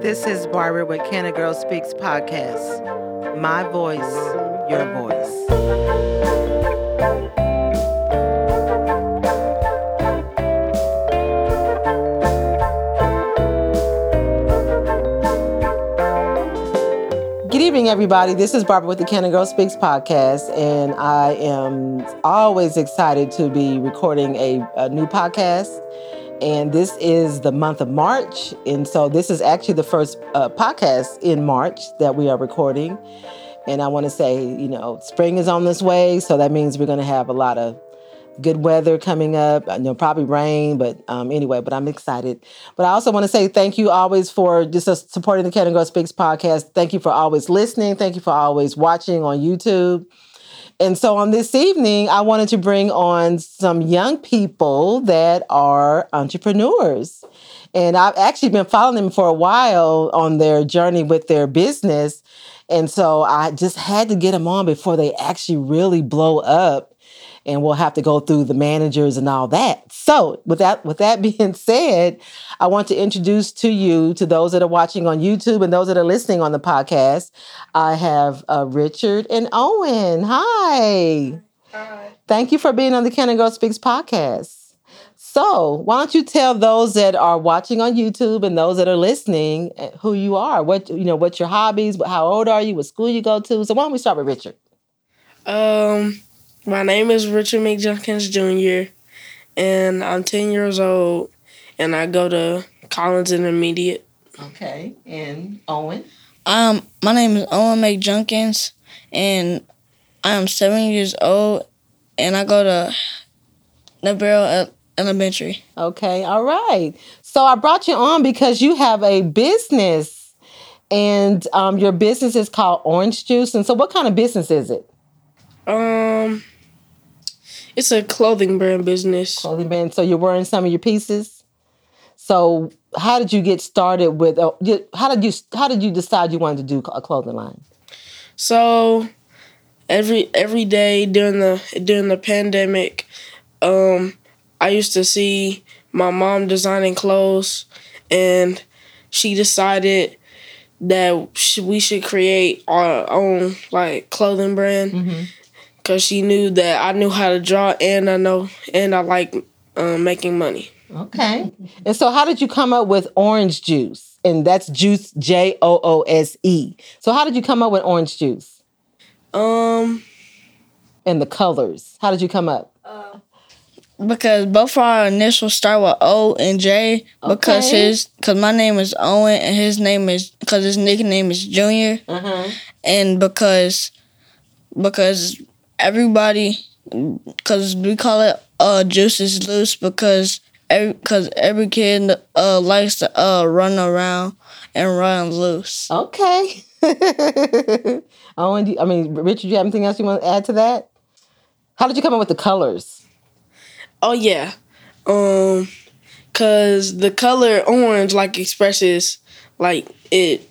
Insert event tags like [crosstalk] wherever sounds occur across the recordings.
This is Barbara with Can a Girl Speaks podcast. My voice, your voice. Evening, everybody. This is Barbara with the Can a Girl Speaks podcast, and I am always excited to be recording a, a new podcast. And this is the month of March. And so this is actually the first uh, podcast in March that we are recording. And I want to say, you know, spring is on this way. So that means we're going to have a lot of good weather coming up. I know probably rain, but um, anyway, but I'm excited. But I also want to say thank you always for just uh, supporting the Can and Girl Speaks podcast. Thank you for always listening. Thank you for always watching on YouTube. And so on this evening, I wanted to bring on some young people that are entrepreneurs. And I've actually been following them for a while on their journey with their business. And so I just had to get them on before they actually really blow up. And we'll have to go through the managers and all that. So, with that, with that [laughs] being said, I want to introduce to you, to those that are watching on YouTube and those that are listening on the podcast, I have uh, Richard and Owen. Hi. Hi. Thank you for being on the Can and Girl Speaks podcast. So, why don't you tell those that are watching on YouTube and those that are listening uh, who you are? What you know, what's your hobbies? How old are you? What school you go to? So, why don't we start with Richard? Um, my name is Richard McJunkins Jr. and I'm 10 years old and I go to Collins Intermediate. Okay, and Owen. Um, my name is Owen McJunkins, and I am seven years old, and I go to Navarro Elementary. Okay, all right. So I brought you on because you have a business, and um, your business is called Orange Juice. And so, what kind of business is it? Um, it's a clothing brand business. Clothing brand. So you're wearing some of your pieces. So how did you get started with? Uh, how did you how did you decide you wanted to do a clothing line? So every every day during the during the pandemic, um, I used to see my mom designing clothes, and she decided that we should create our own like clothing brand because she knew that I knew how to draw and I know and I like um, making money. Okay. And so how did you come up with orange juice? And that's juice J O O S E. So how did you come up with orange juice Um, and the colors? How did you come up? Because both our initials start with O and J. Because his, because my name is Owen and his name is, because his nickname is Junior, Uh-huh. and because, because everybody, because we call it uh juice is loose because every, because every kid uh likes to uh run around and run loose. Okay. [laughs] Do you- I mean, Richard, do you have anything else you want to add to that? How did you come up with the colors? Oh yeah. Um cuz the color orange like expresses like it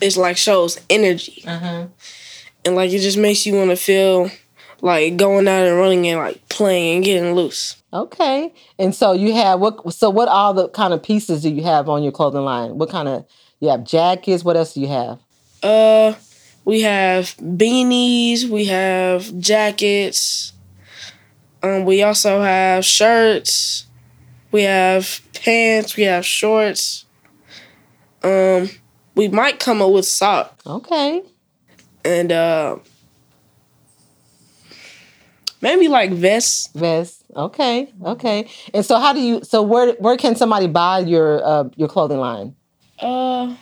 it's like shows energy Uh-huh. And like it just makes you want to feel like going out and running and like playing and getting loose. Okay. And so you have what so what all the kind of pieces do you have on your clothing line? What kind of you have jackets, what else do you have? Uh we have beanies, we have jackets. Um we also have shirts. We have pants, we have shorts. Um we might come up with socks. Okay. And uh maybe like vests. Vest. Okay. Okay. And so how do you so where where can somebody buy your uh your clothing line? Uh,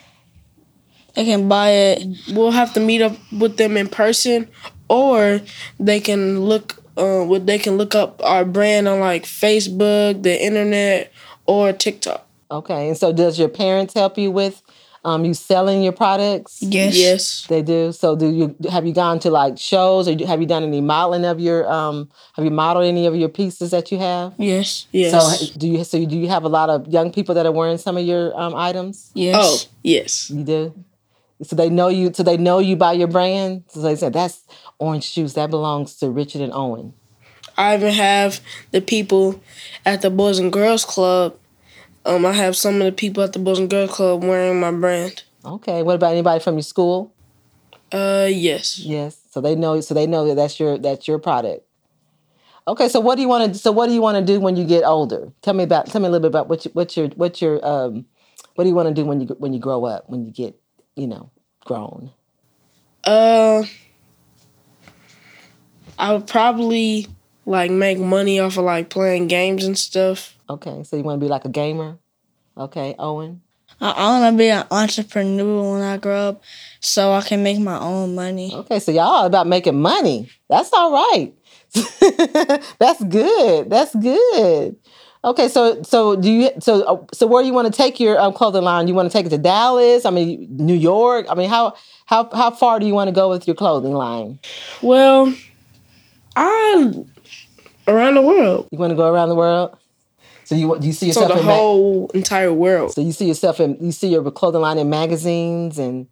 They can buy it. we'll have to meet up with them in person, or they can look. Uh, what they can look up our brand on like Facebook, the internet, or TikTok. Okay. And so does your parents help you with um you selling your products? Yes. Yes. They do. So do you have you gone to like shows or have you done any modeling of your um have you modeled any of your pieces that you have? Yes. Yes. So do you so do you have a lot of young people that are wearing some of your um items? Yes. oh, yes. You do. So they know you. So they know you by your brand. So they said that's orange juice that belongs to Richard and Owen. I even have the people at the Boys and Girls Club. Um, I have some of the people at the Boys and Girls Club wearing my brand. Okay. What about anybody from your school? Uh, yes. Yes. So they know. So they know that that's your that's your product. Okay. So what do you want to? So what do you want to do when you get older? Tell me about. Tell me a little bit about what you, what your what your um, what do you want to do when you when you grow up? When you get you know grown. Uh, I would probably like make money off of like playing games and stuff. Okay. So you want to be like a gamer? Okay, Owen. I, I want to be an entrepreneur when I grow up, so I can make my own money. Okay, so y'all about making money. That's all right. [laughs] That's good. That's good. Okay, so so do you so uh, so where you want to take your um, clothing line? You want to take it to Dallas? I mean, New York. I mean, how how how far do you want to go with your clothing line? Well, I around the world. You want to go around the world? So you do you see So yourself the in ma- whole entire world. so you see yourself in you see your clothing line in magazines and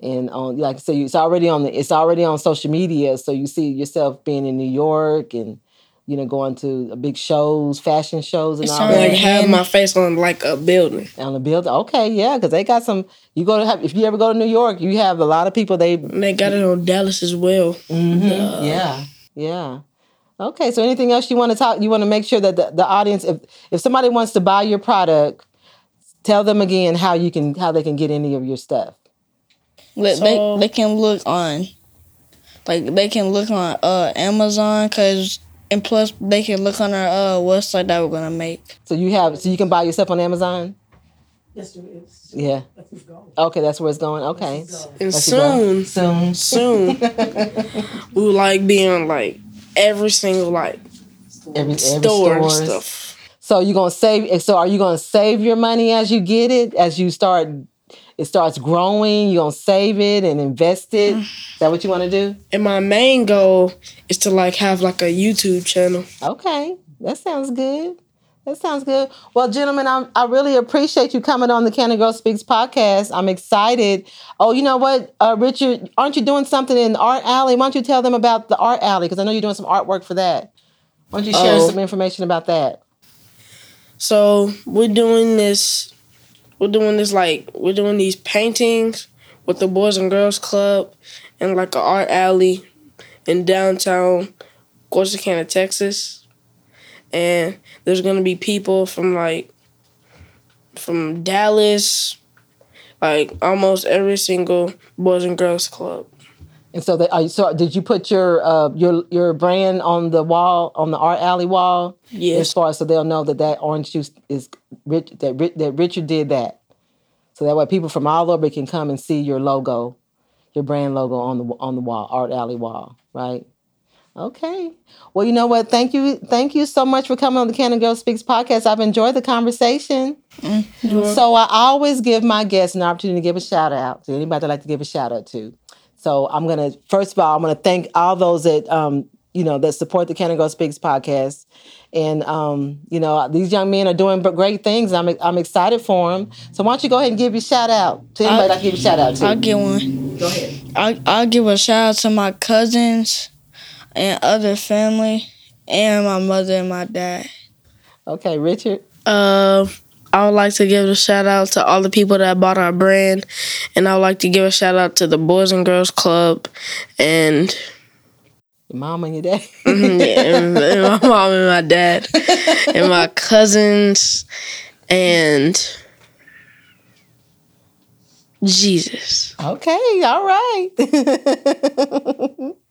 and on like so you, it's already on the it's already on social media. So you see yourself being in New York and you know going to big shows, fashion shows, and It's all that. Like have my face on like a building. on the building. Okay, yeah, because they got some. You go to have if you ever go to New York, you have a lot of people. They And they got it on Dallas as well. Mhm, yeah, yeah. Okay, so anything else you want to talk? You want to make sure that the, the audience, if if somebody wants to buy your product, tell them again how you can how they can get any of your stuff. They, So- they they can look on, like they can look on uh Amazon, cause and plus they can look on our uh website that we're gonna make. So you have so you can buy yourself on Amazon. Yes, it is. Yeah. That's going. Okay, that's where it's going. Okay. And That's where soon, going. soon. soon, [laughs] we would like be on like every single like Every, every store and stuff. So you gonna save? So are you gonna save your money as you get it? As you start, it starts growing. You're gonna save it and invest it? Mm. Is that what you want to do? And my main goal is to like have like a YouTube channel. Okay, that sounds good. That sounds good. Well, gentlemen, I I really appreciate you coming on the Cannon Girl Speaks podcast. I'm excited. Oh, you know what, uh, Richard? Aren't you doing something in Art Alley? Why don't you tell them about the Art Alley? Because I know you're doing some artwork for that. Why don't you share Oh. some information about that? So we're doing this. We're doing this like we're doing these paintings with the Boys and Girls Club and like an art alley in downtown Corsicana, Texas. And there's gonna be people from like from Dallas, like almost every single Boys and Girls Club. And so, they, are so did you put your uh, your your brand on the wall on the art alley wall? Yes. As far as so they'll know that that orange juice is Rich, that that Richard did that. So that way, people from all over can come and see your logo, your brand logo on the on the wall, art alley wall, right? Okay. Well, you know what? Thank you, thank you so much for coming on the Cannon Girl Speaks podcast. I've enjoyed the conversation. So I always give my guests an opportunity to give a shout out to anybody I'd like to give a shout out to. So I'm gonna first of all, I'm gonna thank all those that um, you know that support the Cannon Girl Speaks podcast, and um, you know these young men are doing great things. I'm I'm excited for them. So why don't you go ahead and give your shout out to anybody I, can give a shout out to? I'll give one. go ahead. I'll, I'll give a shout out to my cousins and other family and my mother and my dad. Okay, Richard. Uh, I would like to give a shout out to all the people that bought our brand, and I would like to give a shout out to the Boys and Girls Club, and, Your mom and your dad. [laughs] mhm, yeah, and, and my mom and my dad, and my [laughs] cousins, and Jesus. Okay, all right. [laughs]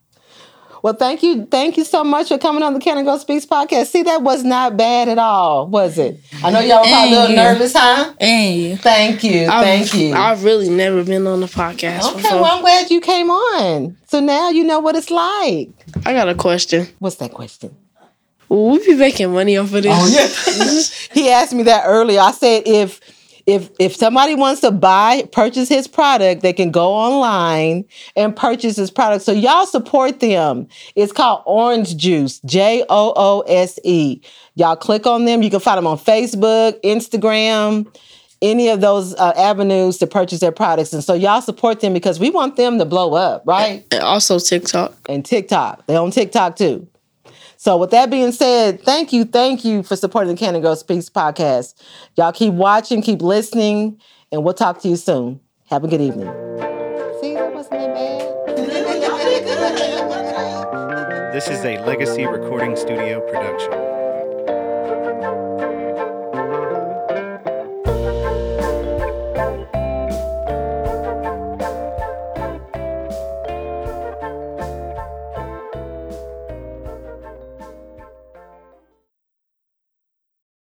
well, thank you, thank you so much for coming on the Cannon Girl Speaks podcast. See, that was not bad at all, was it? I know y'all were probably a little nervous, huh? And you. Thank you, thank I've, you. I've really never been on the podcast okay, before. well, I'm glad you came on. So now you know what it's like. I got a question. What's that question? Will we be making money off of this? Oh, [laughs] he asked me that earlier. I said if if if somebody wants to buy purchase his product, they can go online and purchase his product. So y'all support them. It's called Orange Juice, J O O S E. Y'all click on them. You can find them on Facebook, Instagram, any of those uh, avenues to purchase their products. And so y'all support them because we want them to blow up, right? and also TikTok. and TikTok. They're on TikTok too. So, with that being said, thank you, thank you for supporting the Cannon Girl Speaks podcast. Y'all keep watching, keep listening, and we'll talk to you soon. Have a good evening. See, that wasn't bad. This is a Legacy Recording Studio production.